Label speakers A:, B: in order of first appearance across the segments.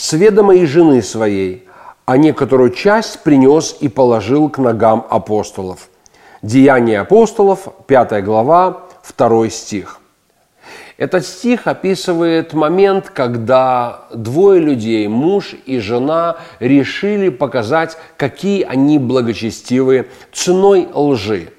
A: сведомо и жены своей, а некоторую часть принес и положил к ногам апостолов. Деяния апостолов, 5 глава, 2 стих. Этот стих описывает момент, когда двое людей, муж и жена, решили показать, какие они благочестивые ценой лжи.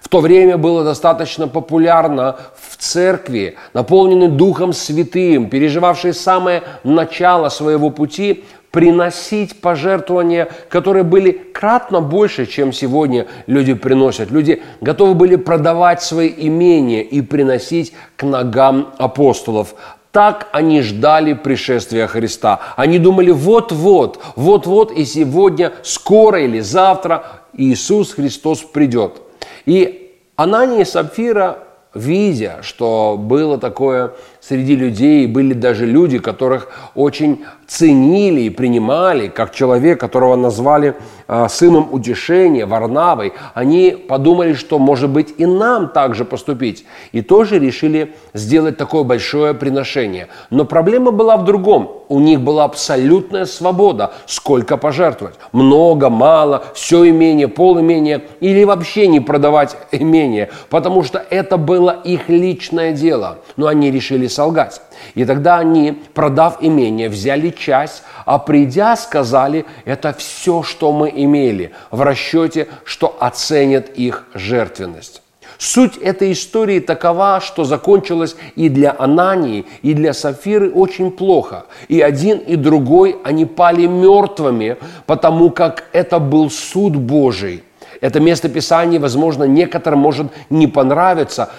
A: В то время было достаточно популярно в церкви, наполненной Духом Святым, переживавшей самое начало своего пути, приносить пожертвования, которые были кратно больше, чем сегодня люди приносят. Люди готовы были продавать свои имения и приносить к ногам апостолов. Так они ждали пришествия Христа. Они думали, вот-вот, вот-вот и сегодня, скоро или завтра Иисус Христос придет. И Анания и Сапфира, видя, что было такое среди людей, были даже люди, которых очень ценили и принимали, как человек, которого назвали э, сыном утешения, Варнавой, они подумали, что, может быть, и нам также поступить. И тоже решили сделать такое большое приношение. Но проблема была в другом. У них была абсолютная свобода, сколько пожертвовать. Много, мало, все имение, пол имения или вообще не продавать имение, потому что это было их личное дело. Но они решили солгать. И тогда они, продав имение, взяли часть, а придя, сказали, это все, что мы имели, в расчете, что оценят их жертвенность. Суть этой истории такова, что закончилась и для Анании, и для Сафиры очень плохо. И один, и другой, они пали мертвыми, потому как это был суд Божий. Это место Писания, возможно, некоторым может не понравиться,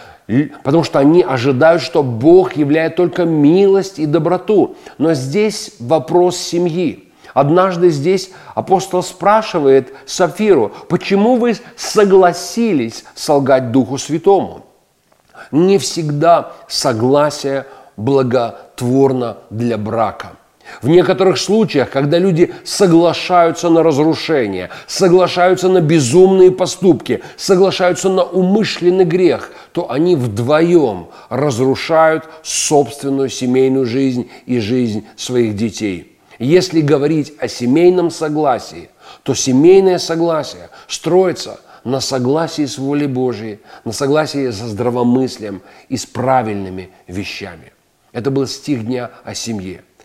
A: потому что они ожидают, что Бог являет только милость и доброту. Но здесь вопрос семьи. Однажды здесь апостол спрашивает Сафиру, почему вы согласились солгать Духу Святому? Не всегда согласие благотворно для брака. В некоторых случаях, когда люди соглашаются на разрушение, соглашаются на безумные поступки, соглашаются на умышленный грех, то они вдвоем разрушают собственную семейную жизнь и жизнь своих детей. Если говорить о семейном согласии, то семейное согласие строится на согласии с волей Божией, на согласии со здравомыслием и с правильными вещами. Это был стих дня о семье –